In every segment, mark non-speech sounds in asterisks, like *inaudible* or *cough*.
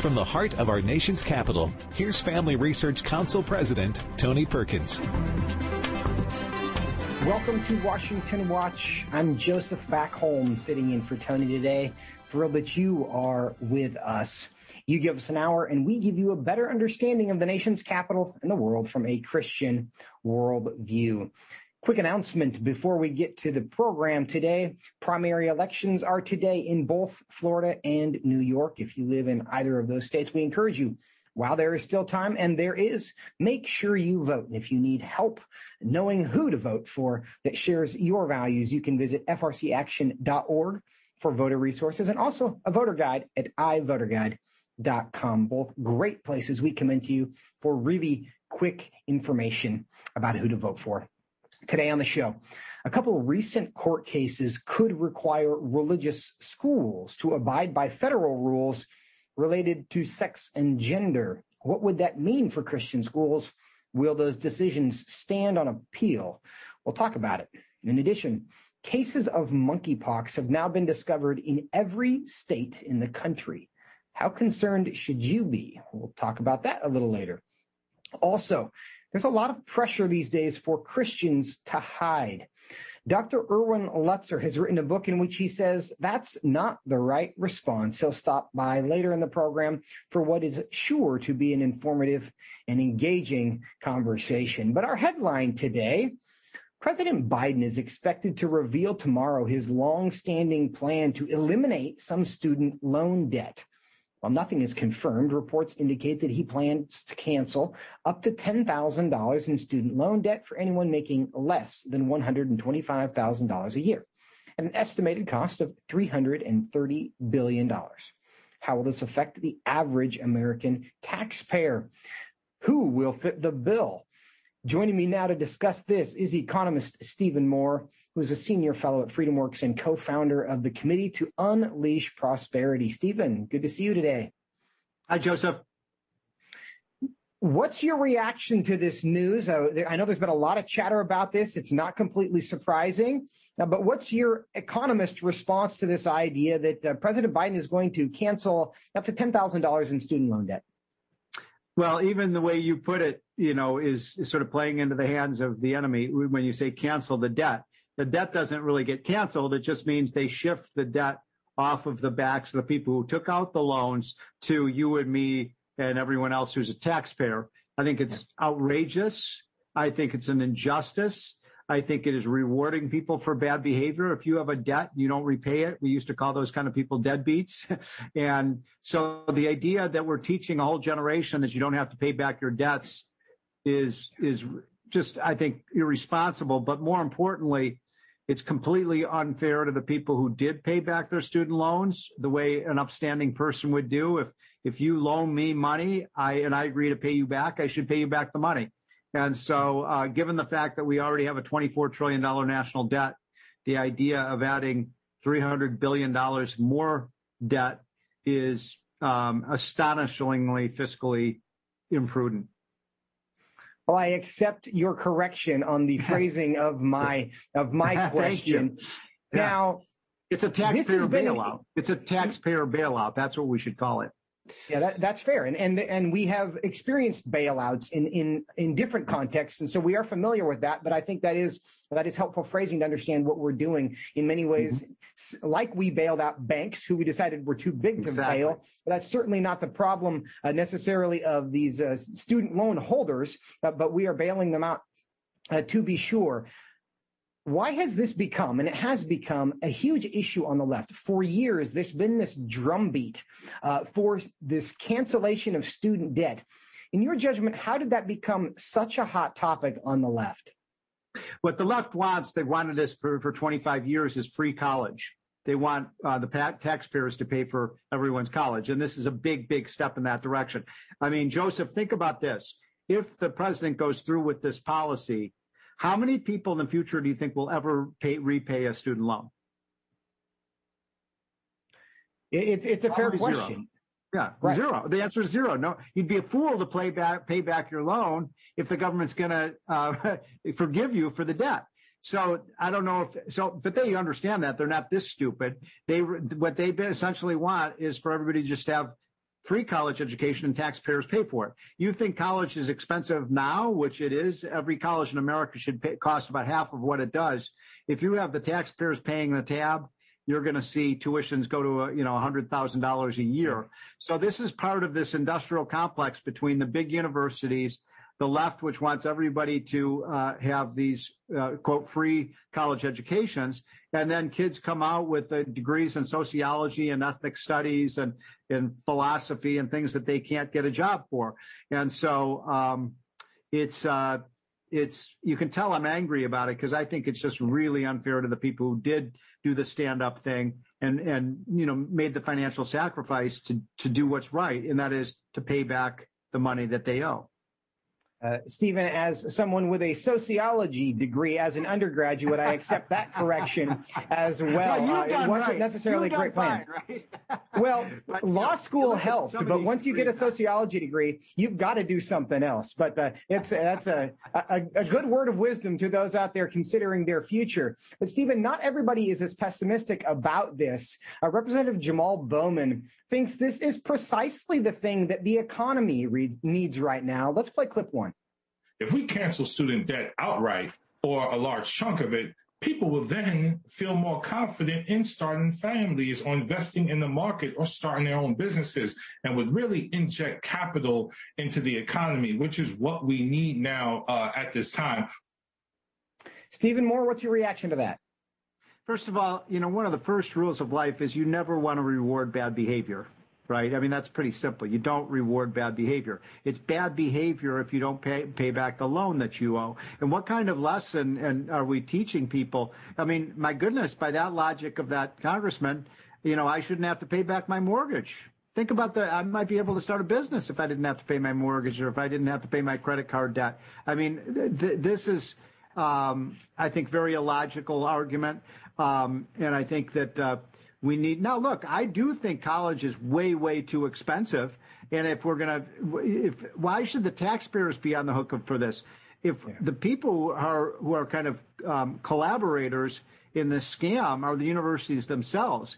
From the heart of our nation's capital, here's Family Research Council President Tony Perkins. Welcome to Washington Watch. I'm Joseph Backholm sitting in for Tony today. Thrilled that you are with us. You give us an hour and we give you a better understanding of the nation's capital and the world from a Christian worldview. Quick announcement before we get to the program today. Primary elections are today in both Florida and New York. If you live in either of those states, we encourage you while there is still time, and there is, make sure you vote. And if you need help knowing who to vote for that shares your values, you can visit frcaction.org for voter resources and also a voter guide at ivoterguide.com. Both great places we commend to you for really quick information about who to vote for. Today on the show, a couple of recent court cases could require religious schools to abide by federal rules related to sex and gender. What would that mean for Christian schools? Will those decisions stand on appeal? We'll talk about it. In addition, cases of monkeypox have now been discovered in every state in the country. How concerned should you be? We'll talk about that a little later. Also, there's a lot of pressure these days for Christians to hide. Dr. Erwin Lutzer has written a book in which he says that's not the right response. He'll stop by later in the program for what is sure to be an informative and engaging conversation. But our headline today President Biden is expected to reveal tomorrow his long-standing plan to eliminate some student loan debt. While nothing is confirmed, reports indicate that he plans to cancel up to $10,000 in student loan debt for anyone making less than $125,000 a year, at an estimated cost of $330 billion. How will this affect the average American taxpayer? Who will fit the bill? Joining me now to discuss this is economist Stephen Moore who is a senior fellow at FreedomWorks and co-founder of the Committee to Unleash Prosperity. Stephen, good to see you today. Hi, Joseph. What's your reaction to this news? Uh, I know there's been a lot of chatter about this. It's not completely surprising. Uh, but what's your economist response to this idea that uh, President Biden is going to cancel up to $10,000 in student loan debt? Well, even the way you put it, you know, is, is, sort of playing into the hands of the enemy when you say cancel the debt the debt doesn't really get canceled. It just means they shift the debt off of the backs of the people who took out the loans to you and me and everyone else who's a taxpayer. I think it's outrageous. I think it's an injustice. I think it is rewarding people for bad behavior. If you have a debt, you don't repay it. We used to call those kind of people deadbeats. *laughs* and so the idea that we're teaching a whole generation that you don't have to pay back your debts is, is just, I think, irresponsible. But more importantly, it's completely unfair to the people who did pay back their student loans the way an upstanding person would do. If, if you loan me money, I, and I agree to pay you back, I should pay you back the money. And so, uh, given the fact that we already have a $24 trillion national debt, the idea of adding $300 billion more debt is um, astonishingly fiscally imprudent. Well, I accept your correction on the *laughs* phrasing of my of my *laughs* question. Yeah. Now, it's a taxpayer bailout. It's a taxpayer bailout. That's what we should call it. Yeah, that, that's fair. And, and, and we have experienced bailouts in, in, in different contexts. And so we are familiar with that. But I think that is, that is helpful phrasing to understand what we're doing in many ways, mm-hmm. like we bailed out banks who we decided were too big to exactly. bail. But that's certainly not the problem uh, necessarily of these uh, student loan holders, uh, but we are bailing them out uh, to be sure why has this become, and it has become a huge issue on the left for years? There's been this drumbeat uh, for this cancellation of student debt. In your judgment, how did that become such a hot topic on the left? What the left wants, they wanted this for, for 25 years, is free college. They want uh, the taxpayers to pay for everyone's college. And this is a big, big step in that direction. I mean, Joseph, think about this. If the president goes through with this policy, how many people in the future do you think will ever pay, repay a student loan? It, it's a fair question. Zero. Yeah, right. zero. The answer is zero. No, you'd be a fool to play back, pay back your loan if the government's going to uh, *laughs* forgive you for the debt. So I don't know if so, but they understand that they're not this stupid. They what they essentially want is for everybody to just have free college education and taxpayers pay for it. You think college is expensive now, which it is. Every college in America should pay, cost about half of what it does. If you have the taxpayers paying the tab, you're going to see tuitions go to, a, you know, $100,000 a year. So this is part of this industrial complex between the big universities the left, which wants everybody to uh, have these uh, quote free college educations, and then kids come out with uh, degrees in sociology and ethnic studies and in philosophy and things that they can't get a job for, and so um, it's uh, it's you can tell I'm angry about it because I think it's just really unfair to the people who did do the stand up thing and and you know made the financial sacrifice to to do what's right, and that is to pay back the money that they owe. Uh, Stephen, as someone with a sociology degree as an undergraduate, I accept that correction as *laughs* well. well uh, it wasn't right. necessarily a great plan. Right? *laughs* well, but, law school helped, but once you get a sociology degree, you've got to do something else. But uh, it's that's a, a, a good word of wisdom to those out there considering their future. But Stephen, not everybody is as pessimistic about this. Uh, Representative Jamal Bowman thinks this is precisely the thing that the economy re- needs right now. Let's play clip one. If we cancel student debt outright or a large chunk of it, people will then feel more confident in starting families or investing in the market or starting their own businesses and would really inject capital into the economy, which is what we need now uh, at this time. Stephen Moore, what's your reaction to that? First of all, you know, one of the first rules of life is you never want to reward bad behavior right? I mean, that's pretty simple. You don't reward bad behavior. It's bad behavior if you don't pay, pay back the loan that you owe. And what kind of lesson and are we teaching people? I mean, my goodness, by that logic of that congressman, you know, I shouldn't have to pay back my mortgage. Think about the, I might be able to start a business if I didn't have to pay my mortgage or if I didn't have to pay my credit card debt. I mean, th- th- this is, I think, very illogical argument. Um, and I think that, uh, we need now. Look, I do think college is way, way too expensive. And if we're gonna, if why should the taxpayers be on the hook for this? If the people who are who are kind of um, collaborators in this scam are the universities themselves,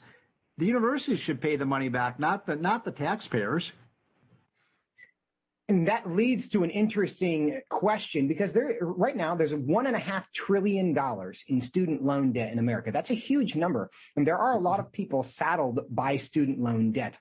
the universities should pay the money back, not the not the taxpayers. And that leads to an interesting question because there right now there's one and a half trillion dollars in student loan debt in America. That's a huge number. And there are a lot of people saddled by student loan debt.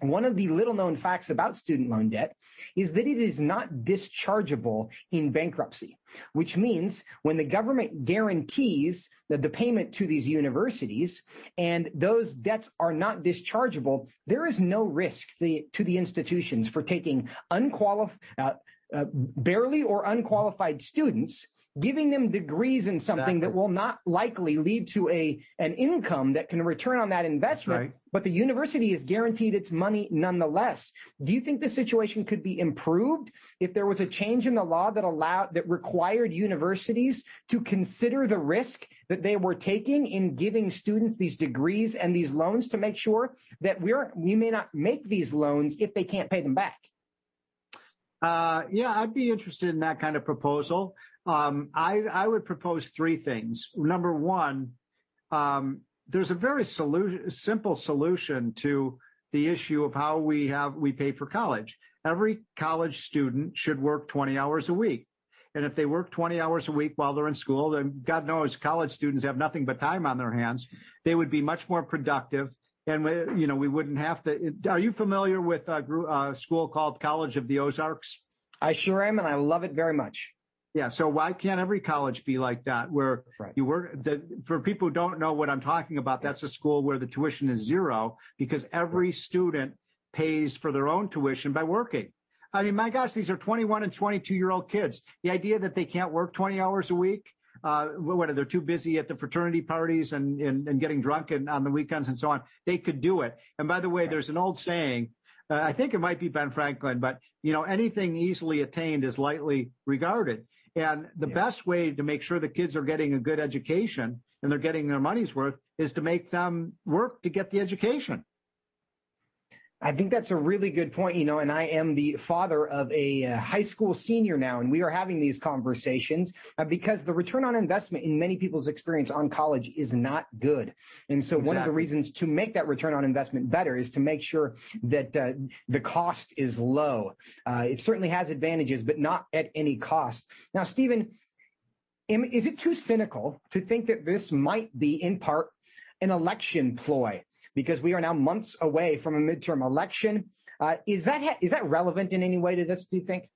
One of the little known facts about student loan debt is that it is not dischargeable in bankruptcy, which means when the government guarantees the, the payment to these universities and those debts are not dischargeable, there is no risk the, to the institutions for taking unqualified, uh, uh, barely or unqualified students giving them degrees in something exactly. that will not likely lead to a an income that can return on that investment right. but the university is guaranteed its money nonetheless do you think the situation could be improved if there was a change in the law that allowed that required universities to consider the risk that they were taking in giving students these degrees and these loans to make sure that we're we may not make these loans if they can't pay them back uh, yeah, I'd be interested in that kind of proposal. Um, I, I would propose three things. Number one, um, there's a very solu- simple solution to the issue of how we have we pay for college. Every college student should work 20 hours a week. And if they work 20 hours a week while they're in school, then God knows college students have nothing but time on their hands. They would be much more productive. And we, you know, we wouldn't have to. Are you familiar with a, a school called College of the Ozarks? I sure am, and I love it very much. Yeah. So why can't every college be like that where right. you work the, for people who don't know what I'm talking about, that's a school where the tuition is zero because every student pays for their own tuition by working. I mean, my gosh, these are 21 and 22 year old kids. The idea that they can't work 20 hours a week, uh, what they're too busy at the fraternity parties and, and, and getting drunk and on the weekends and so on. They could do it. And by the way, there's an old saying, uh, I think it might be Ben Franklin, but you know, anything easily attained is lightly regarded. And the yeah. best way to make sure the kids are getting a good education and they're getting their money's worth is to make them work to get the education. I think that's a really good point, you know, and I am the father of a uh, high school senior now, and we are having these conversations uh, because the return on investment in many people's experience on college is not good. And so exactly. one of the reasons to make that return on investment better is to make sure that uh, the cost is low. Uh, it certainly has advantages, but not at any cost. Now, Stephen, is it too cynical to think that this might be in part an election ploy? Because we are now months away from a midterm election. Uh, is that is that relevant in any way to this? Do you think?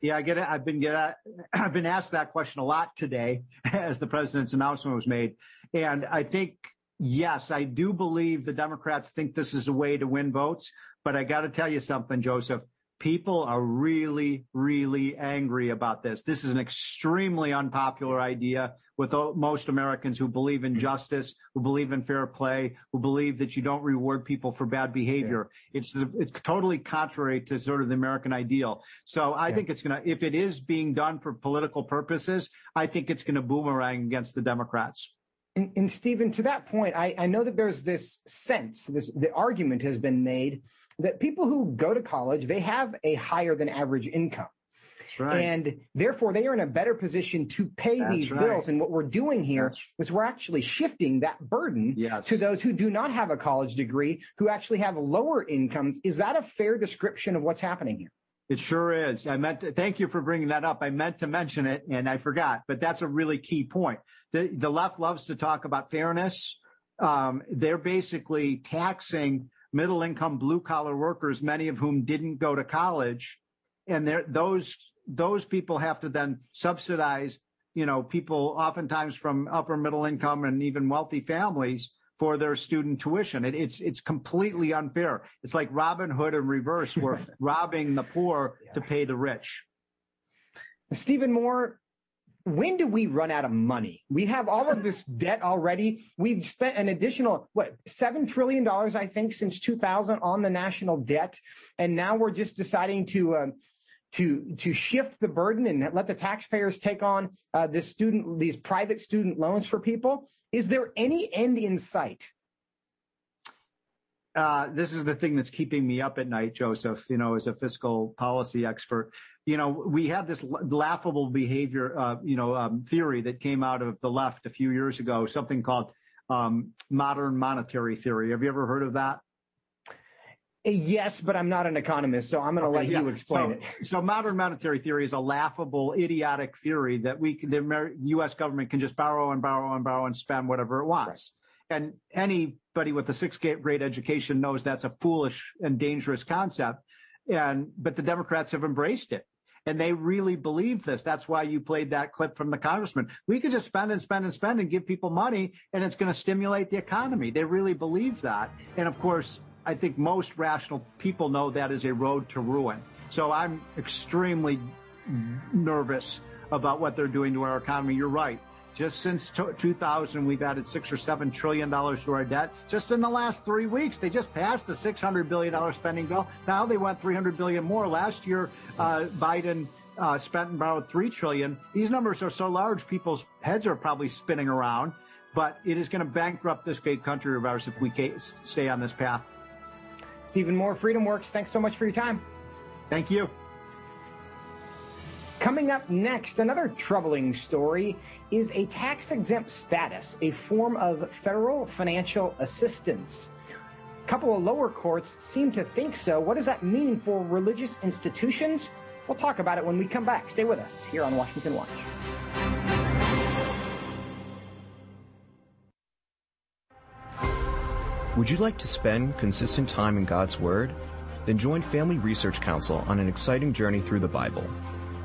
Yeah, I get it. I've been get *clears throat* I've been asked that question a lot today *laughs* as the president's announcement was made, and I think yes, I do believe the Democrats think this is a way to win votes. But I got to tell you something, Joseph people are really, really angry about this. This is an extremely unpopular idea with most Americans who believe in justice, who believe in fair play, who believe that you don't reward people for bad behavior. Yeah. It's it's totally contrary to sort of the American ideal. So I yeah. think it's going to, if it is being done for political purposes, I think it's going to boomerang against the Democrats. And, and Stephen, to that point, I, I know that there's this sense, this the argument has been made that people who go to college, they have a higher than average income. Right. And therefore, they are in a better position to pay That's these right. bills. And what we're doing here is we're actually shifting that burden yes. to those who do not have a college degree, who actually have lower incomes. Is that a fair description of what's happening here? It sure is. I meant to thank you for bringing that up. I meant to mention it and I forgot, but that's a really key point. The, the left loves to talk about fairness. Um, they're basically taxing middle income blue collar workers, many of whom didn't go to college. And those, those people have to then subsidize, you know, people oftentimes from upper middle income and even wealthy families for their student tuition. It, it's, it's completely unfair. It's like Robin Hood in reverse. We're *laughs* robbing the poor yeah. to pay the rich. Stephen Moore, when do we run out of money? We have all of this *laughs* debt already. We've spent an additional, what, $7 trillion, I think, since 2000 on the national debt. And now we're just deciding to, uh, to, to shift the burden and let the taxpayers take on uh, this student, these private student loans for people. Is there any end in sight? Uh, this is the thing that's keeping me up at night, Joseph, you know, as a fiscal policy expert you know, we had this laughable behavior, uh, you know, um, theory that came out of the left a few years ago, something called um, modern monetary theory. Have you ever heard of that? Yes, but I'm not an economist, so I'm going to okay, let yeah. you explain so, it. *laughs* So, modern monetary theory is a laughable, idiotic theory that we, the U.S. government can just borrow and borrow and borrow and spend whatever it wants. And anybody with a sixth grade education knows that's a foolish and dangerous concept. And, but the Democrats have embraced it. And they really believe this. That's why you played that clip from the congressman. We could just spend and spend and spend and give people money and it's going to stimulate the economy. They really believe that. And of course, I think most rational people know that is a road to ruin. So I'm extremely nervous about what they're doing to our economy. You're right. Just since 2000, we've added six or seven trillion dollars to our debt. Just in the last three weeks, they just passed a 600 billion dollar spending bill. Now they want 300 billion more. Last year, uh, Biden uh, spent and borrowed three trillion. These numbers are so large, people's heads are probably spinning around. But it is going to bankrupt this great country of ours if we stay on this path. Stephen Moore, Freedom Works. Thanks so much for your time. Thank you. Coming up next, another troubling story is a tax exempt status, a form of federal financial assistance. A couple of lower courts seem to think so. What does that mean for religious institutions? We'll talk about it when we come back. Stay with us here on Washington Watch. Would you like to spend consistent time in God's Word? Then join Family Research Council on an exciting journey through the Bible.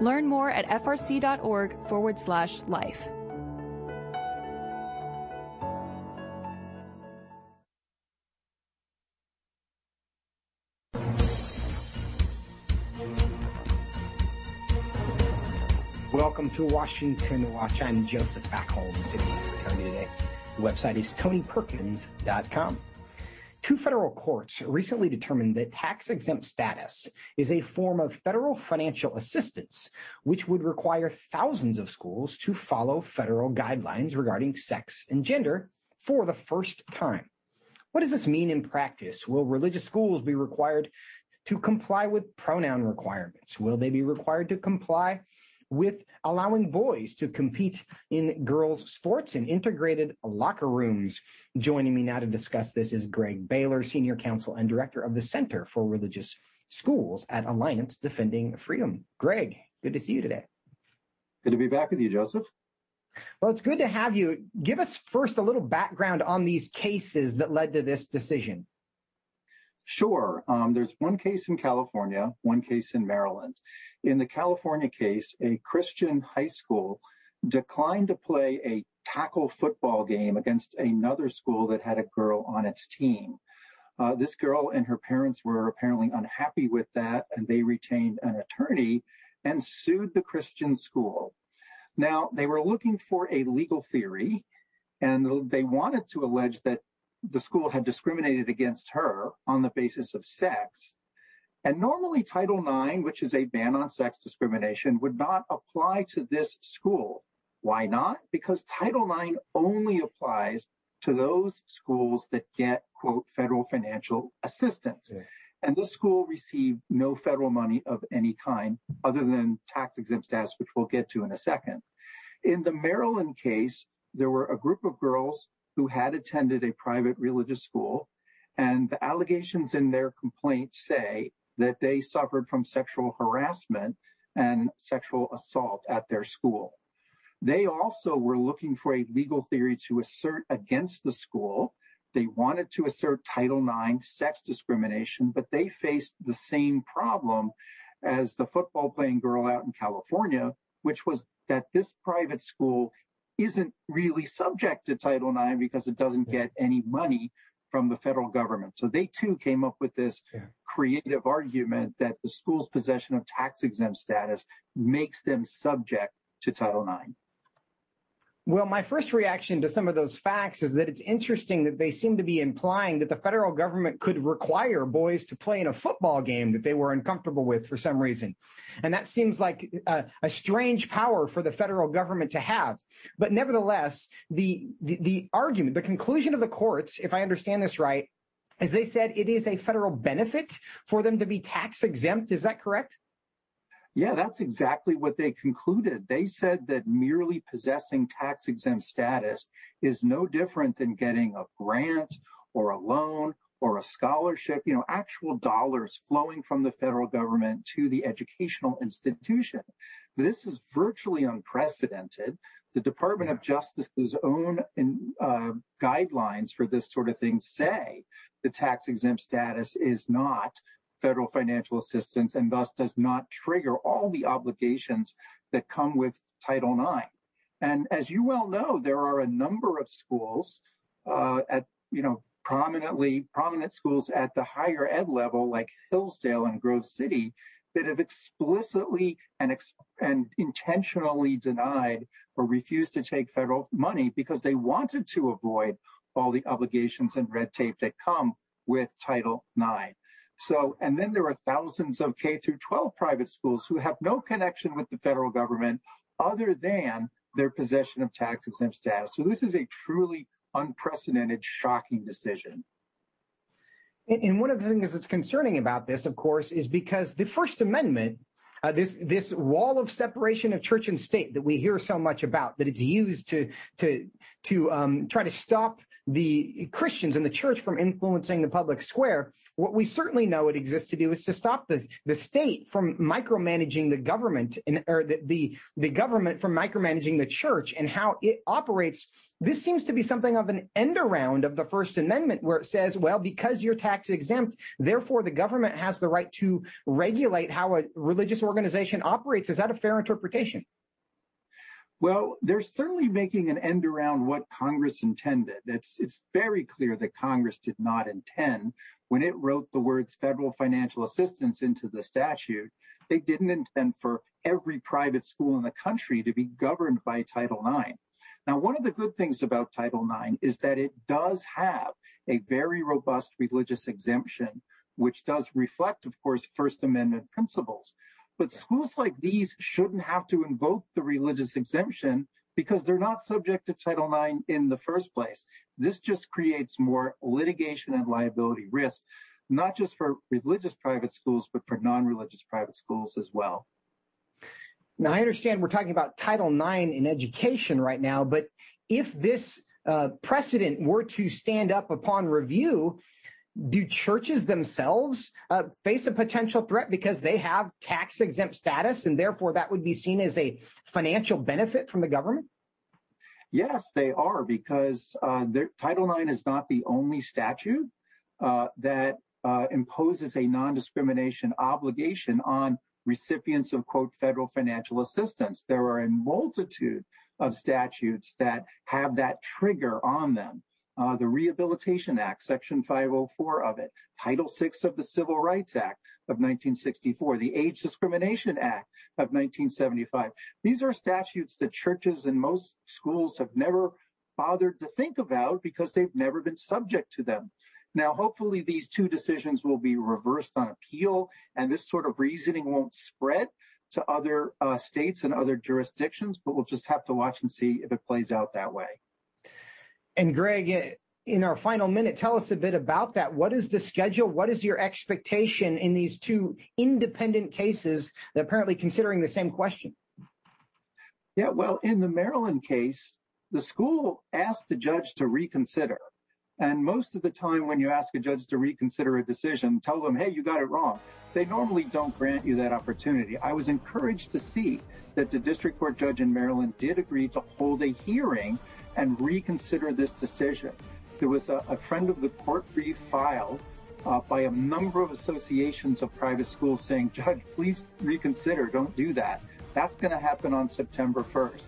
Learn more at frc.org forward slash life. Welcome to Washington Watch. I'm Joseph Backholm, in for Tony today. The website is tonyperkins.com. Two federal courts recently determined that tax exempt status is a form of federal financial assistance, which would require thousands of schools to follow federal guidelines regarding sex and gender for the first time. What does this mean in practice? Will religious schools be required to comply with pronoun requirements? Will they be required to comply with allowing boys to compete in girls' sports and integrated locker rooms. Joining me now to discuss this is Greg Baylor, Senior Counsel and Director of the Center for Religious Schools at Alliance Defending Freedom. Greg, good to see you today. Good to be back with you, Joseph. Well, it's good to have you. Give us first a little background on these cases that led to this decision. Sure. Um, there's one case in California, one case in Maryland. In the California case, a Christian high school declined to play a tackle football game against another school that had a girl on its team. Uh, this girl and her parents were apparently unhappy with that, and they retained an attorney and sued the Christian school. Now, they were looking for a legal theory, and they wanted to allege that the school had discriminated against her on the basis of sex. And normally Title IX, which is a ban on sex discrimination, would not apply to this school. Why not? Because Title IX only applies to those schools that get, quote, federal financial assistance. And this school received no federal money of any kind other than tax exempt status, which we'll get to in a second. In the Maryland case, there were a group of girls who had attended a private religious school, and the allegations in their complaint say that they suffered from sexual harassment and sexual assault at their school. They also were looking for a legal theory to assert against the school. They wanted to assert Title IX sex discrimination, but they faced the same problem as the football playing girl out in California, which was that this private school isn't really subject to Title IX because it doesn't get any money from the federal government. So they too came up with this yeah. creative argument that the school's possession of tax exempt status makes them subject to Title IX. Well, my first reaction to some of those facts is that it's interesting that they seem to be implying that the federal government could require boys to play in a football game that they were uncomfortable with for some reason. And that seems like a, a strange power for the federal government to have. But nevertheless, the, the, the argument, the conclusion of the courts, if I understand this right, is they said it is a federal benefit for them to be tax exempt. Is that correct? Yeah, that's exactly what they concluded. They said that merely possessing tax exempt status is no different than getting a grant or a loan or a scholarship, you know, actual dollars flowing from the federal government to the educational institution. This is virtually unprecedented. The Department of Justice's own uh, guidelines for this sort of thing say the tax exempt status is not federal financial assistance and thus does not trigger all the obligations that come with Title IX. And as you well know, there are a number of schools uh, at, you know, prominently prominent schools at the higher ed level like Hillsdale and Grove City that have explicitly and, ex- and intentionally denied or refused to take federal money because they wanted to avoid all the obligations and red tape that come with Title IX. So, and then there are thousands of K through 12 private schools who have no connection with the federal government other than their possession of tax exempt status. So this is a truly unprecedented, shocking decision. And one of the things that's concerning about this, of course, is because the First Amendment, uh, this this wall of separation of church and state that we hear so much about, that it's used to to to um, try to stop the Christians and the church from influencing the public square. What we certainly know it exists to do is to stop the, the state from micromanaging the government and, or the, the, the government from micromanaging the church and how it operates. This seems to be something of an end around of the First Amendment where it says, well, because you're tax exempt, therefore the government has the right to regulate how a religious organization operates. Is that a fair interpretation? Well, they're certainly making an end around what Congress intended. It's, it's very clear that Congress did not intend when it wrote the words federal financial assistance into the statute. They didn't intend for every private school in the country to be governed by Title IX. Now, one of the good things about Title IX is that it does have a very robust religious exemption, which does reflect, of course, First Amendment principles. But schools like these shouldn't have to invoke the religious exemption because they're not subject to Title IX in the first place. This just creates more litigation and liability risk, not just for religious private schools, but for non-religious private schools as well. Now, I understand we're talking about Title IX in education right now, but if this uh, precedent were to stand up upon review, do churches themselves uh, face a potential threat because they have tax exempt status and therefore that would be seen as a financial benefit from the government? Yes, they are because uh, Title IX is not the only statute uh, that uh, imposes a non-discrimination obligation on recipients of quote federal financial assistance. There are a multitude of statutes that have that trigger on them the Rehabilitation Act, Section 504 of it, Title VI of the Civil Rights Act of 1964, the Age Discrimination Act of 1975. These are statutes that churches and most schools have never bothered to think about because they've never been subject to them. Now, hopefully these two decisions will be reversed on appeal and this sort of reasoning won't spread to other uh, states and other jurisdictions, but we'll just have to watch and see if it plays out that way. And Greg, in our final minute, tell us a bit about that. What is the schedule? What is your expectation in these two independent cases, apparently considering the same question? Yeah, well, in the Maryland case, the school asked the judge to reconsider. And most of the time, when you ask a judge to reconsider a decision, tell them, hey, you got it wrong. They normally don't grant you that opportunity. I was encouraged to see that the district court judge in Maryland did agree to hold a hearing and reconsider this decision. There was a, a friend of the court brief filed uh, by a number of associations of private schools saying, Judge, please reconsider. Don't do that. That's going to happen on September 1st.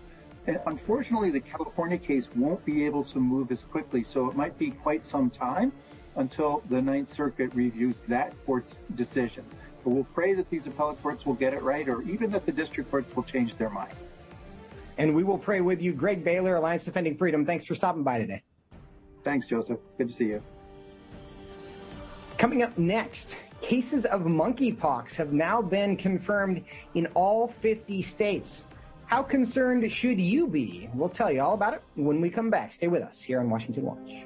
And unfortunately, the California case won't be able to move as quickly, so it might be quite some time until the Ninth Circuit reviews that court's decision. But we'll pray that these appellate courts will get it right, or even that the district courts will change their mind. And we will pray with you. Greg Baylor, Alliance Defending Freedom, thanks for stopping by today. Thanks, Joseph. Good to see you. Coming up next, cases of monkeypox have now been confirmed in all 50 states. How concerned should you be? We'll tell you all about it when we come back. Stay with us here on Washington Watch.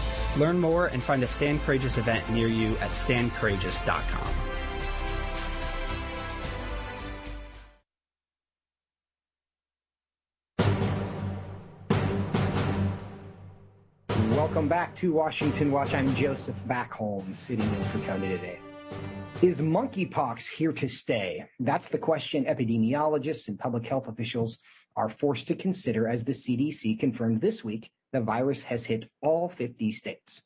Learn more and find a Stand Courageous event near you at standcourageous.com. Welcome back to Washington Watch. I'm Joseph Backholm, sitting in for Tony today. Is monkeypox here to stay? That's the question epidemiologists and public health officials are forced to consider as the CDC confirmed this week the virus has hit all 50 states.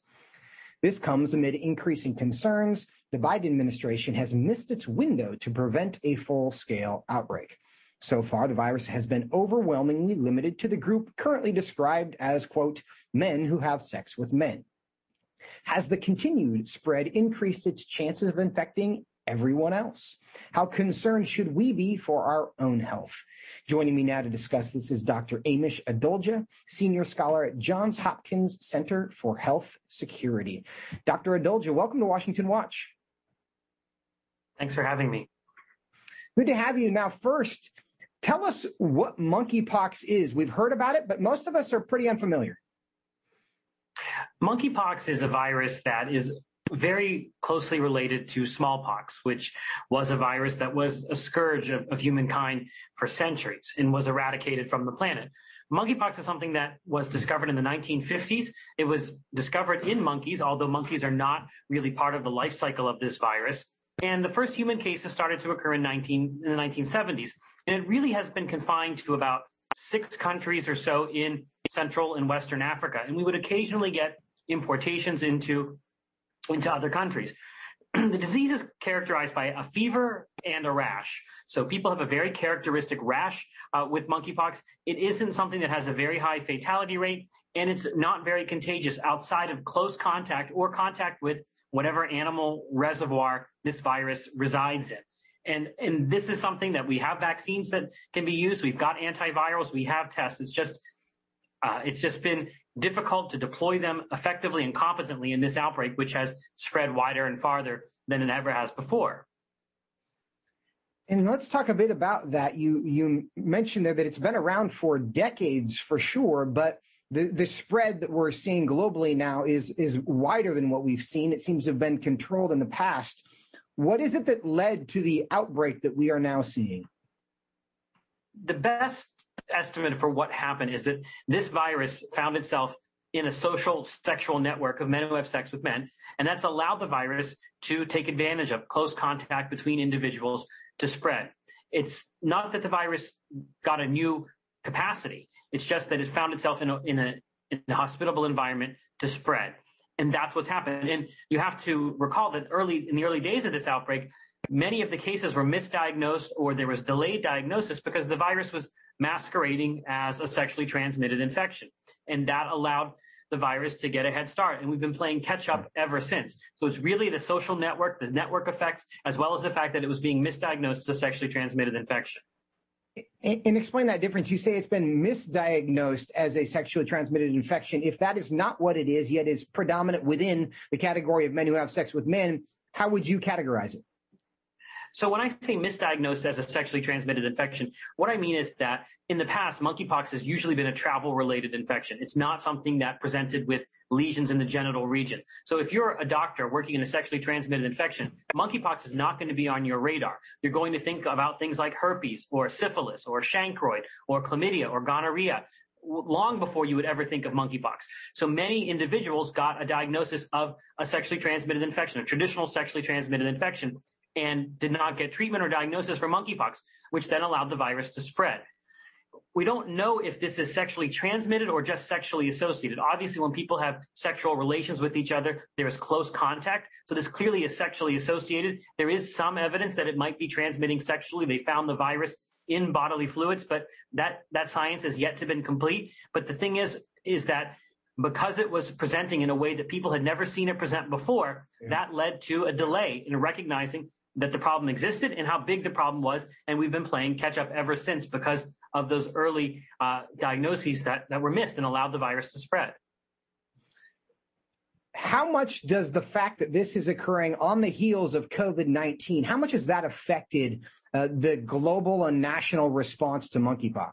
This comes amid increasing concerns the Biden administration has missed its window to prevent a full scale outbreak. So far, the virus has been overwhelmingly limited to the group currently described as, quote, men who have sex with men. Has the continued spread increased its chances of infecting everyone else? How concerned should we be for our own health? Joining me now to discuss this is Dr. Amesh Adalja, senior scholar at Johns Hopkins Center for Health Security. Dr. Adalja, welcome to Washington Watch. Thanks for having me. Good to have you. Now, first, Tell us what monkeypox is. We've heard about it, but most of us are pretty unfamiliar. Monkeypox is a virus that is very closely related to smallpox, which was a virus that was a scourge of, of, humankind for centuries and was eradicated from the planet. Monkeypox is something that was discovered in the 1950s. It was discovered in monkeys, although monkeys are not really part of the life cycle of this virus. And the first human cases started to occur in, 19, in the 1970s. And it really has been confined to about six countries or so in Central and Western Africa. And we would occasionally get importations into, into other countries. *clears throat* the disease is characterized by a fever and a rash. So people have a very characteristic rash uh, with monkeypox. It isn't something that has a very high fatality rate, and it's not very contagious outside of close contact or contact with whatever animal reservoir this virus resides in. And, and this is something that we have vaccines that can be used. We've got antivirals. We have tests. It's just, uh, it's just been difficult to deploy them effectively and competently in this outbreak, which has spread wider and farther than it ever has before. And let's talk a bit about that. You you mentioned there that it's been around for decades for sure, but the, the spread that we're seeing globally now is is wider than what we've seen. It seems to have been controlled in the past. What is it that led to the outbreak that we are now seeing? The best estimate for what happened is that this virus found itself in a social sexual network of men who have sex with men. And that's allowed the virus to take advantage of close contact between individuals to spread. It's not that the virus got a new capacity. It's just that it found itself in a, in a, in a hospitable environment to spread. And that's what's happened. And you have to recall that early, in the early days of this outbreak, many of the cases were misdiagnosed or there was delayed diagnosis because the virus was masquerading as a sexually transmitted infection. And that allowed the virus to get a head start. And we've been playing catch up ever since. So it's really the social network, the network effects, as well as the fact that it was being misdiagnosed as a sexually transmitted infection. And explain that difference. You say it's been misdiagnosed as a sexually transmitted infection. If that is not what it is, yet is predominant within the category of men who have sex with men, how would you categorize it? So when I say misdiagnosed as a sexually transmitted infection, what I mean is that in the past, monkeypox has usually been a travel related infection. It's not something that presented with lesions in the genital region. So if you're a doctor working in a sexually transmitted infection, monkeypox is not going to be on your radar. You're going to think about things like herpes or syphilis or chancroid or chlamydia or gonorrhea long before you would ever think of monkeypox. So many individuals got a diagnosis of a sexually transmitted infection, a traditional sexually transmitted infection, and did not get treatment or diagnosis for monkeypox, which then allowed the virus to spread. We don't know if this is sexually transmitted or just sexually associated. Obviously, when people have sexual relations with each other, there is close contact. So this clearly is sexually associated. There is some evidence that it might be transmitting sexually. They found the virus in bodily fluids, but that, that science has yet to been complete. But the thing is, is that because it was presenting in a way that people had never seen it present before, yeah. that led to a delay in recognizing that the problem existed and how big the problem was. And we've been playing catch up ever since because of those early uh, diagnoses that, that were missed and allowed the virus to spread. How much does the fact that this is occurring on the heels of COVID 19, how much has that affected uh, the global and national response to monkeypox?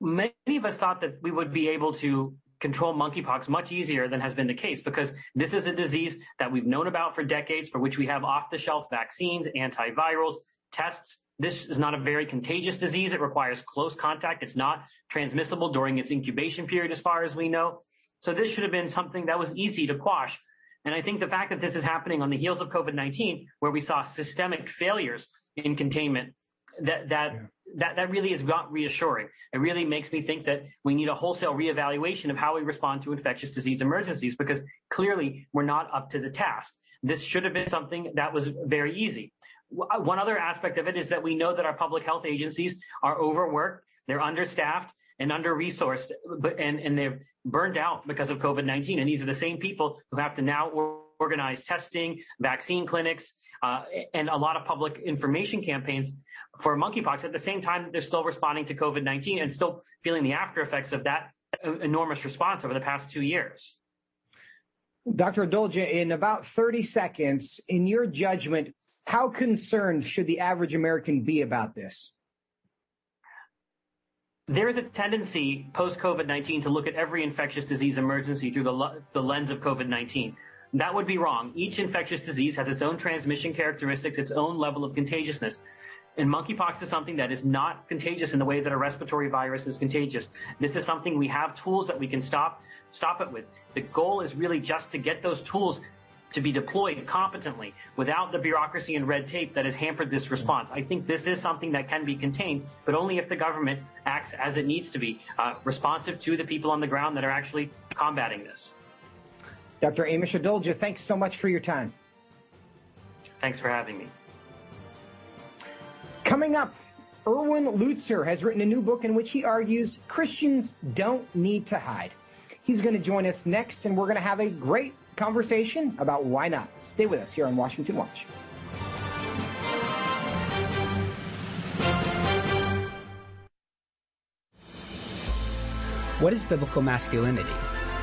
Many of us thought that we would be able to control monkeypox much easier than has been the case because this is a disease that we've known about for decades, for which we have off the shelf vaccines, antivirals, tests. This is not a very contagious disease. It requires close contact. It's not transmissible during its incubation period, as far as we know. So this should have been something that was easy to quash. And I think the fact that this is happening on the heels of COVID-19, where we saw systemic failures in containment, that, that yeah that, that really is not reassuring. It really makes me think that we need a wholesale reevaluation of how we respond to infectious disease emergencies because clearly we're not up to the task. This should have been something that was very easy. Uh, one other aspect of it is that we know that our public health agencies are overworked, they're understaffed and under-resourced, and, and they've burned out because of COVID-19. And these are the same people who have to now organize testing, vaccine clinics, uh, and a lot of public information campaigns for monkeypox. At the same time, they're still responding to COVID-19 and still feeling the after effects of that enormous response over the past two years. Dr. Adalja, in about 30 seconds, in your judgment, how concerned should the average American be about this? There is a tendency post COVID 19 to look at every infectious disease emergency through the, the lens of COVID 19. That would be wrong. Each infectious disease has its own transmission characteristics, its own level of contagiousness. And monkeypox is something that is not contagious in the way that a respiratory virus is contagious. This is something we have tools that we can stop, stop it with. The goal is really just to get those tools to be deployed competently without the bureaucracy and red tape that has hampered this response. I think this is something that can be contained, but only if the government acts as it needs to be, uh, responsive to the people on the ground that are actually combating this. Dr. Amesh Adalja, thanks so much for your time. Thanks for having me. Coming up, Erwin Lutzer has written a new book in which he argues Christians don't need to hide. He's going to join us next, and we're going to have a great conversation about why not. Stay with us here on Washington Watch. What is biblical masculinity?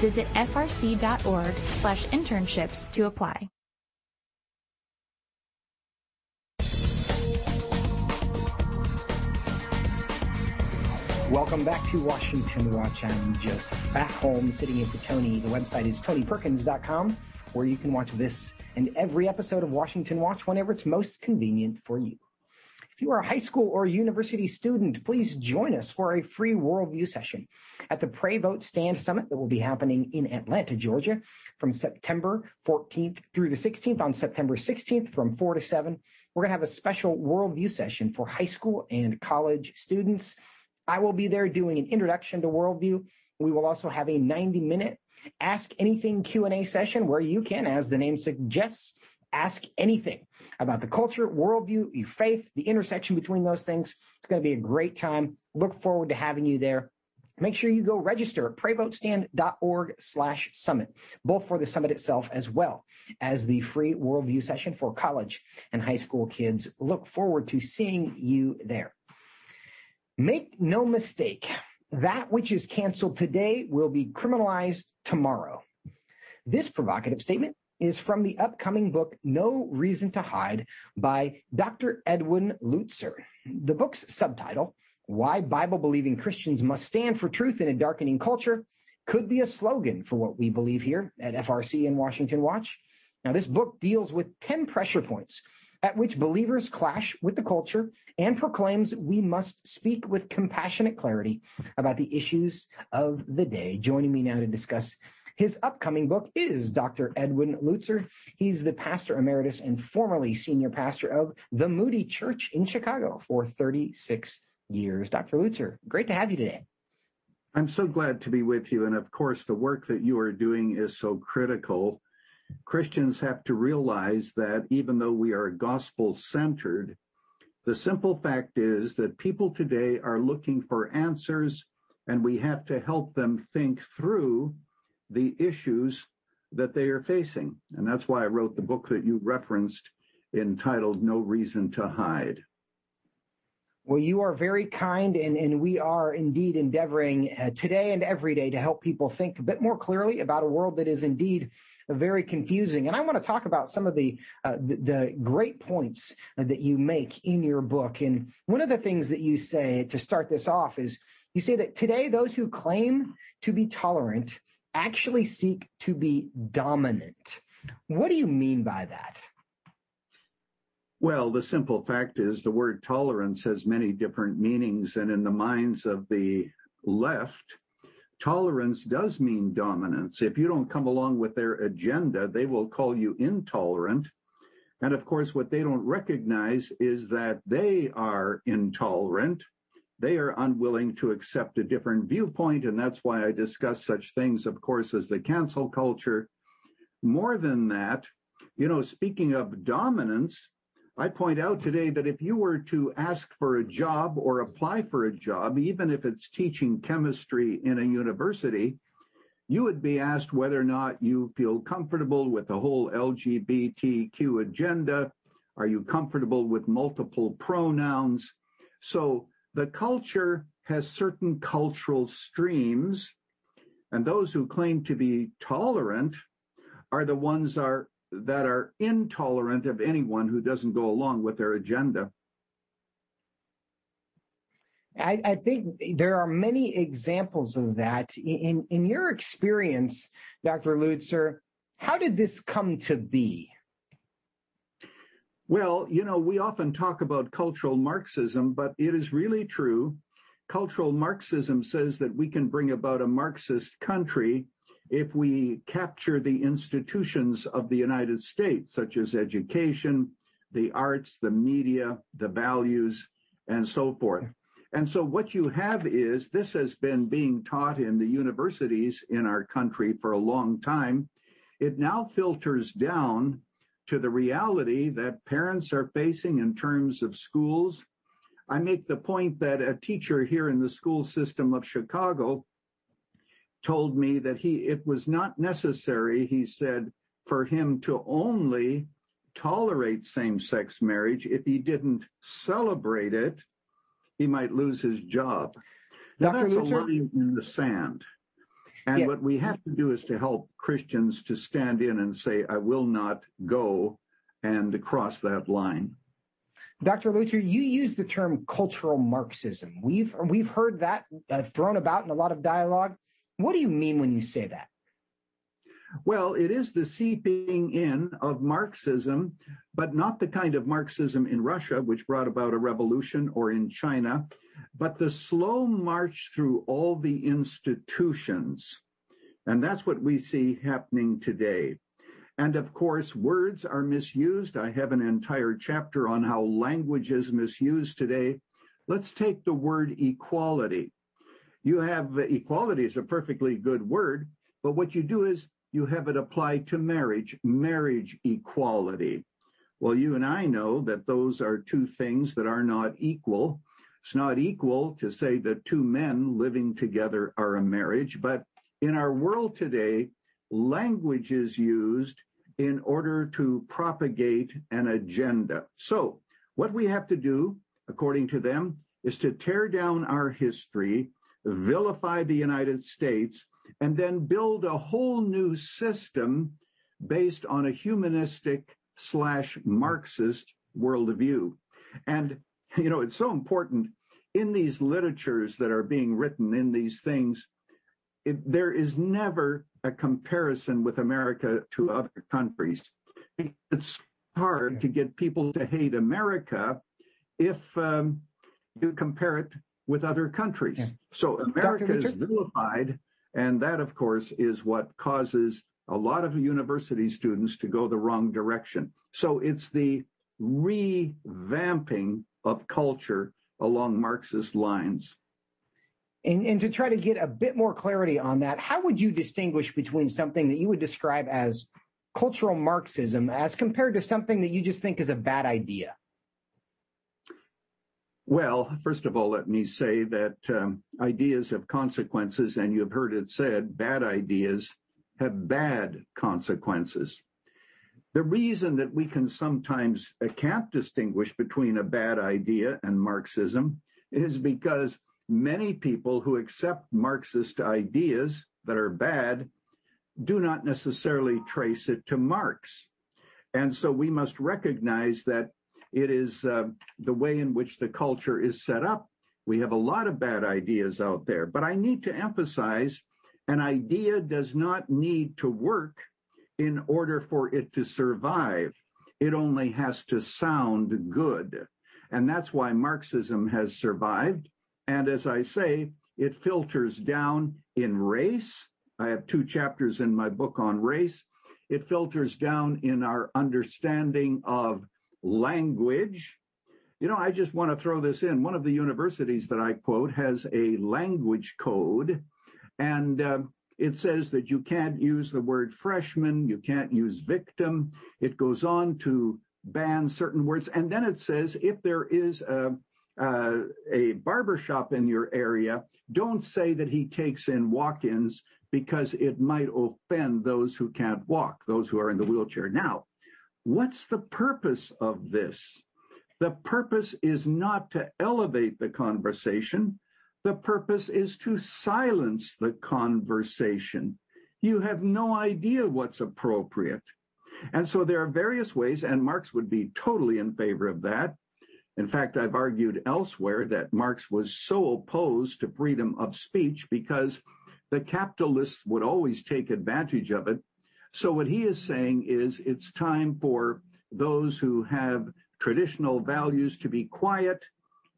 Visit frc.org slash internships to apply. Welcome back to Washington Watch. I'm Joseph Backholm, sitting in for Tony. The website is tonyperkins.com, where you can watch this and every episode of Washington Watch whenever it's most convenient for you. If you are a high school or university student, please join us for a free worldview session at the Pray Vote Stand Summit that will be happening in Atlanta, Georgia from September 14th through the 16th on September 16th from 4 to 7. We're going to have a special worldview session for high school and college students. I will be there doing an introduction to worldview. We will also have a 90 minute ask anything Q&A session where you can, as the name suggests, ask anything about the culture, worldview, your faith, the intersection between those things. It's going to be a great time. Look forward to having you there. Make sure you go register at prayvotestand.org slash summit, both for the summit itself as well as the free worldview session for college and high school kids. Look forward to seeing you there. Make no mistake, that which is canceled today will be criminalized tomorrow. This provocative statement is from the upcoming book No Reason to Hide by Dr. Erwin Lutzer. The book's subtitle, Why Bible Believing Christians Must Stand for Truth in a Darkening Culture, could be a slogan for what we believe here at FRC and Washington Watch. Now, this book deals with 10 pressure points at which believers clash with the culture and proclaims we must speak with compassionate clarity about the issues of the day. Joining me now to discuss his upcoming book is Dr. Erwin Lutzer. He's the pastor emeritus and formerly senior pastor of the Moody Church in Chicago for 36 years. Dr. Lutzer, great to have you today. I'm so glad to be with you. And of course, the work that you are doing is so critical Christians have to realize that even though we are gospel centered, the simple fact is that people today are looking for answers and we have to help them think through the issues that they are facing. And that's why I wrote the book that you referenced entitled No Reason to Hide. Well, you are very kind, and, and we are indeed endeavoring uh, today and every day to help people think a bit more clearly about a world that is indeed very confusing. And I want to talk about some of the, uh, the, the great points that you make in your book. And one of the things that you say to start this off is you say that today those who claim to be tolerant actually seek to be dominant. What do you mean by that? Well, the simple fact is the word tolerance has many different meanings, and in the minds of the left, tolerance does mean dominance. If you don't come along with their agenda, they will call you intolerant. And of course, what they don't recognize is that they are intolerant. They are unwilling to accept a different viewpoint. And that's why I discuss such things, of course, as the cancel culture. More than that, you know, speaking of dominance, I point out today that if you were to ask for a job or apply for a job, even if it's teaching chemistry in a university, you would be asked whether or not you feel comfortable with the whole LGBTQ agenda. Are you comfortable with multiple pronouns? So the culture has certain cultural streams, and those who claim to be tolerant are the ones are that are intolerant of anyone who doesn't go along with their agenda. I, I, think there are many examples of that. In, in your experience, Dr. Lutzer, how did this come to be? Well, you know, we often talk about cultural Marxism, but it is really true. Cultural Marxism says that we can bring about a Marxist country if we capture the institutions of the United States, such as education, the arts, the media, the values, and so forth. And so what you have is this has been being taught in the universities in our country for a long time. It now filters down to the reality that parents are facing in terms of schools. I make the point that a teacher here in the school system of Chicago told me that he it was not necessary, he said, for him to only tolerate same-sex marriage if he didn't celebrate it, he might lose his job. Dr. that's Lutzer? a line in the sand. And yeah. what we have to do is to help Christians to stand in and say, I will not go and cross that line. Dr. Lutzer, you use the term cultural Marxism. We've we've heard that uh, thrown about in a lot of dialogue. What do you mean when you say that? Well, it is the seeping in of Marxism, but not the kind of Marxism in Russia, which brought about a revolution, or in China, but the slow march through all the institutions. And that's what we see happening today. And of course, words are misused. I have an entire chapter on how language is misused today. Let's take the word equality. You have equality is a perfectly good word, but what you do is you have it applied to marriage, marriage equality. Well, you and I know that those are two things that are not equal. It's not equal to say that two men living together are a marriage, but in our world today, language is used in order to propagate an agenda. So what we have to do, according to them, is to tear down our history vilify the United States, and then build a whole new system based on a humanistic slash Marxist worldview. And, you know, it's so important in these literatures that are being written in these things, it, there is never a comparison with America to other countries. It's hard to get people to hate America if um, you compare it with other countries. Yeah. So America is vilified, and that, of course, is what causes a lot of university students to go the wrong direction. So it's the revamping of culture along Marxist lines. And, and, to try to get a bit more clarity on that, how would you distinguish between something that you would describe as cultural Marxism as compared to something that you just think is a bad idea? Well, first of all, let me say that um, ideas have consequences, and you've heard it said bad ideas have bad consequences. The reason that we can sometimes uh, can't distinguish between a bad idea and Marxism is because many people who accept Marxist ideas that are bad do not necessarily trace it to Marx. And so we must recognize that it is uh, the way in which the culture is set up. We have a lot of bad ideas out there, but I need to emphasize an idea does not need to work in order for it to survive. It only has to sound good. And that's why Marxism has survived. And as I say, it filters down in race. I have two chapters in my book on race. It filters down in our understanding of language. You know, I just want to throw this in. One of the universities that I quote has a language code, and uh, it says that you can't use the word freshman, you can't use victim. It goes on to ban certain words, and then it says if there is a uh, a barbershop in your area, don't say that he takes in walk-ins because it might offend those who can't walk, those who are in the wheelchair. Now, what's the purpose of this? The purpose is not to elevate the conversation. The purpose is to silence the conversation. You have no idea what's appropriate. And so there are various ways, and Marx would be totally in favor of that. In fact, I've argued elsewhere that Marx was so opposed to freedom of speech because the capitalists would always take advantage of it. So what he is saying is it's time for those who have traditional values to be quiet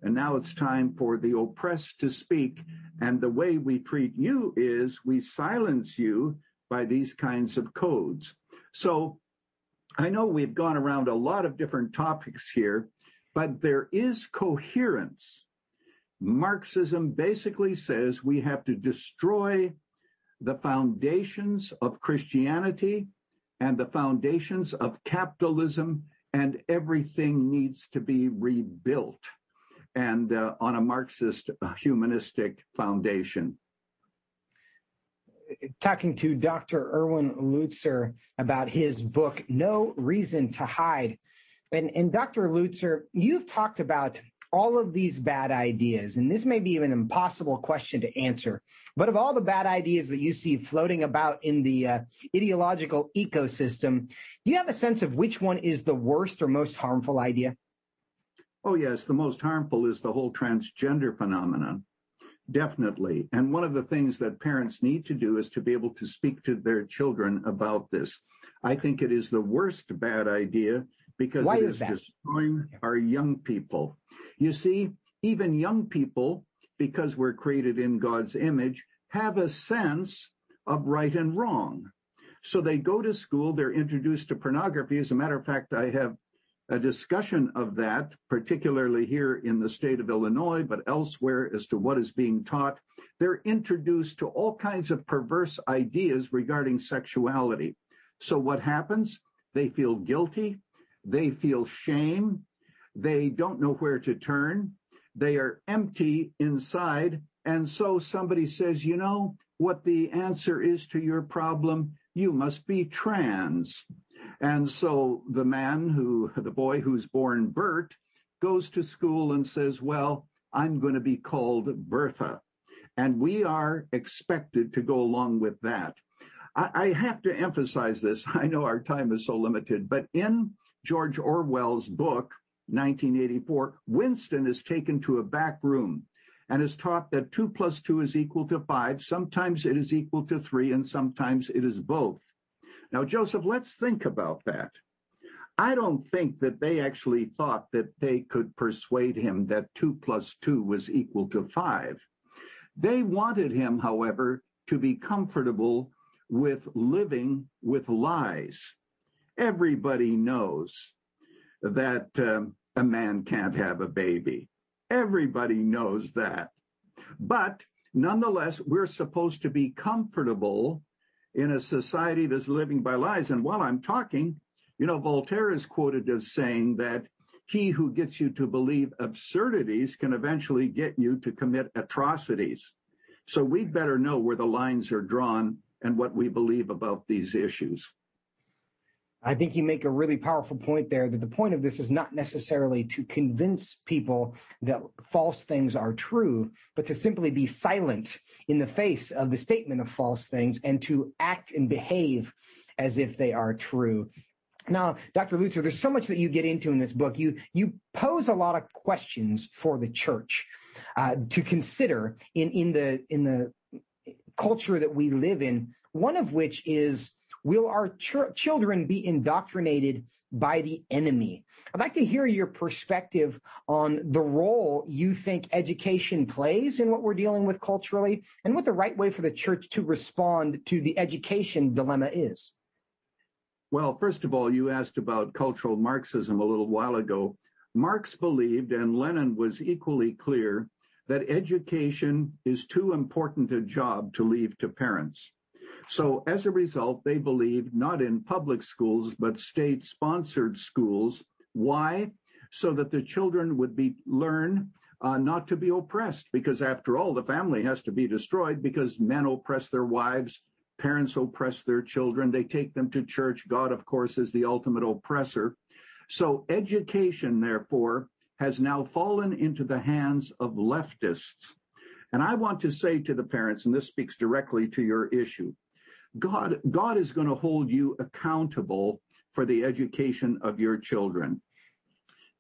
and now it's time for the oppressed to speak. And the way we treat you is we silence you by these kinds of codes. So I know we've gone around a lot of different topics here, but there is coherence. Marxism basically says we have to destroy the foundations of Christianity and the foundations of capitalism, and everything needs to be rebuilt and uh, on a Marxist uh, humanistic foundation. Talking to Dr. Erwin Lutzer about his book, No Reason to Hide. And, and Dr. Lutzer, you've talked about all of these bad ideas, and this may be an impossible question to answer, but of all the bad ideas that you see floating about in the uh, ideological ecosystem, do you have a sense of which one is the worst or most harmful idea? Oh, yes, the most harmful is the whole transgender phenomenon. Definitely. And one of the things that parents need to do is to be able to speak to their children about this. I think it is the worst bad idea because Why it is is destroying our young people. You see, even young people, because we're created in God's image, have a sense of right and wrong. So they go to school, they're introduced to pornography. As a matter of fact, I have a discussion of that, particularly here in the state of Illinois, but elsewhere as to what is being taught. They're introduced to all kinds of perverse ideas regarding sexuality. So what happens? They feel guilty. They feel shame. They don't know where to turn. They are empty inside. And so somebody says, you know what the answer is to your problem? You must be trans. And so the man who, the boy who's born Bert, goes to school and says, well, I'm going to be called Bertha. And we are expected to go along with that. I, I have to emphasize this. *laughs* I know our time is so limited, but in George Orwell's book, 1984, Winston is taken to a back room and is taught that two plus two is equal to five. Sometimes it is equal to three and sometimes it is both. Now, Joseph, let's think about that. I don't think that they actually thought that they could persuade him that two plus two was equal to five. They wanted him, however, to be comfortable with living with lies. Everybody knows that um, a man can't have a baby. Everybody knows that. But nonetheless, we're supposed to be comfortable in a society that's living by lies. And while I'm talking, you know, Voltaire is quoted as saying that he who gets you to believe absurdities can eventually get you to commit atrocities. So we'd better know where the lines are drawn and what we believe about these issues. I think you make a really powerful point there that the point of this is not necessarily to convince people that false things are true, but to simply be silent in the face of the statement of false things and to act and behave as if they are true. Now, Dr. Lutzer, there's so much that you get into in this book. You you pose a lot of questions for the church uh, to consider in in the in the culture that we live in. One of which is Will our ch- children be indoctrinated by the enemy? I'd like to hear your perspective on the role you think education plays in what we're dealing with culturally and what the right way for the church to respond to the education dilemma is. Well, first of all, you asked about cultural Marxism a little while ago. Marx believed, and Lenin was equally clear, that education is too important a job to leave to parents. So as a result, they believed not in public schools, but state sponsored schools. Why? So that the children would be learn uh, not to be oppressed, because after all, the family has to be destroyed because men oppress their wives, parents oppress their children, they take them to church. God, of course, is the ultimate oppressor. So education, therefore, has now fallen into the hands of leftists. And I want to say to the parents, and this speaks directly to your issue, God, God is going to hold you accountable for the education of your children.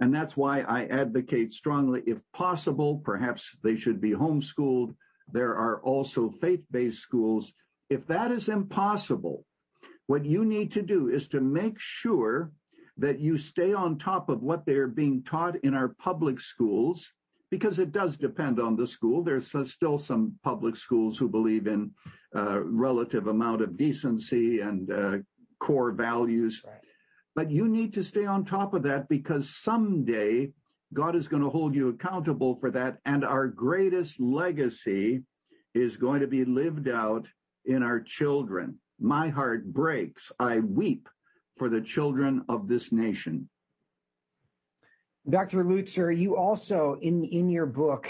And that's why I advocate strongly, if possible, perhaps they should be homeschooled. There are also faith-based schools. If that is impossible, what you need to do is to make sure that you stay on top of what they're being taught in our public schools because it does depend on the school. There's still some public schools who believe in uh, relative amount of decency and uh, core values. Right. But you need to stay on top of that because someday God is going to hold you accountable for that. And our greatest legacy is going to be lived out in our children. My heart breaks. I weep for the children of this nation. Dr. Lutzer, you also in in your book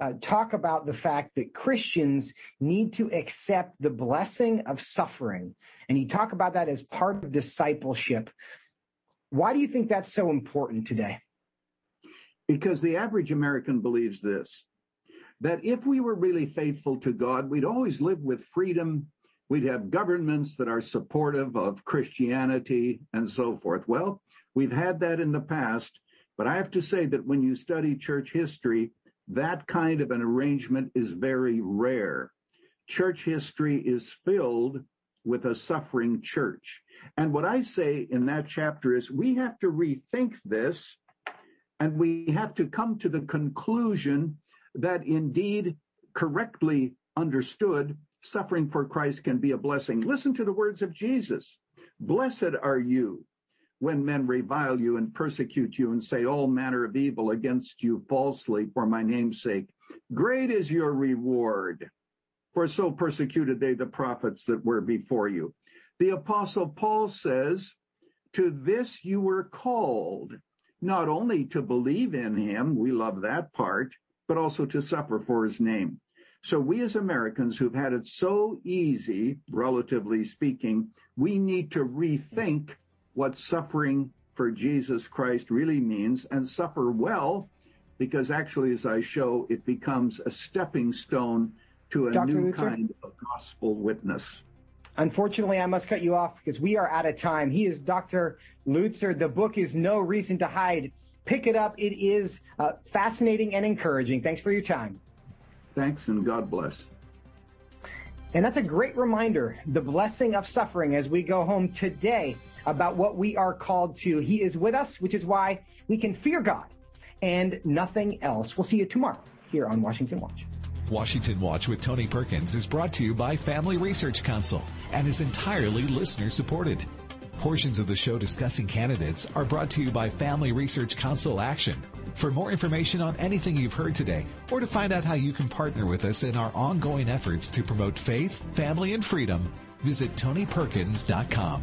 uh, talk about the fact that Christians need to accept the blessing of suffering, and you talk about that as part of discipleship. Why do you think that's so important today? Because the average American believes this that if we were really faithful to God, we'd always live with freedom. We'd have governments that are supportive of Christianity and so forth. Well, we've had that in the past. But I have to say that when you study church history, that kind of an arrangement is very rare. Church history is filled with a suffering church. And what I say in that chapter is we have to rethink this and we have to come to the conclusion that indeed, correctly understood, suffering for Christ can be a blessing. Listen to the words of Jesus. Blessed are you when men revile you and persecute you and say all manner of evil against you falsely for my name's sake. Great is your reward. For so persecuted they the prophets that were before you. The apostle Paul says, to this you were called, not only to believe in him, we love that part, but also to suffer for his name. So we as Americans who've had it so easy, relatively speaking, we need to rethink what suffering for Jesus Christ really means and suffer well because actually, as I show, it becomes a stepping stone to a Dr. new Lutzer? kind of gospel witness. Unfortunately, I must cut you off because we are out of time. He is Dr. Lutzer. The book is No Reason to Hide. Pick it up. It is uh, fascinating and encouraging. Thanks for your time. Thanks, and God bless. And that's a great reminder the blessing of suffering as we go home today about what we are called to. He is with us, which is why we can fear God and nothing else. We'll see you tomorrow here on Washington Watch. Washington Watch with Tony Perkins is brought to you by Family Research Council and is entirely listener supported. Portions of the show discussing candidates are brought to you by Family Research Council Action. For more information on anything you've heard today, or to find out how you can partner with us in our ongoing efforts to promote faith, family, and freedom, visit TonyPerkins.com.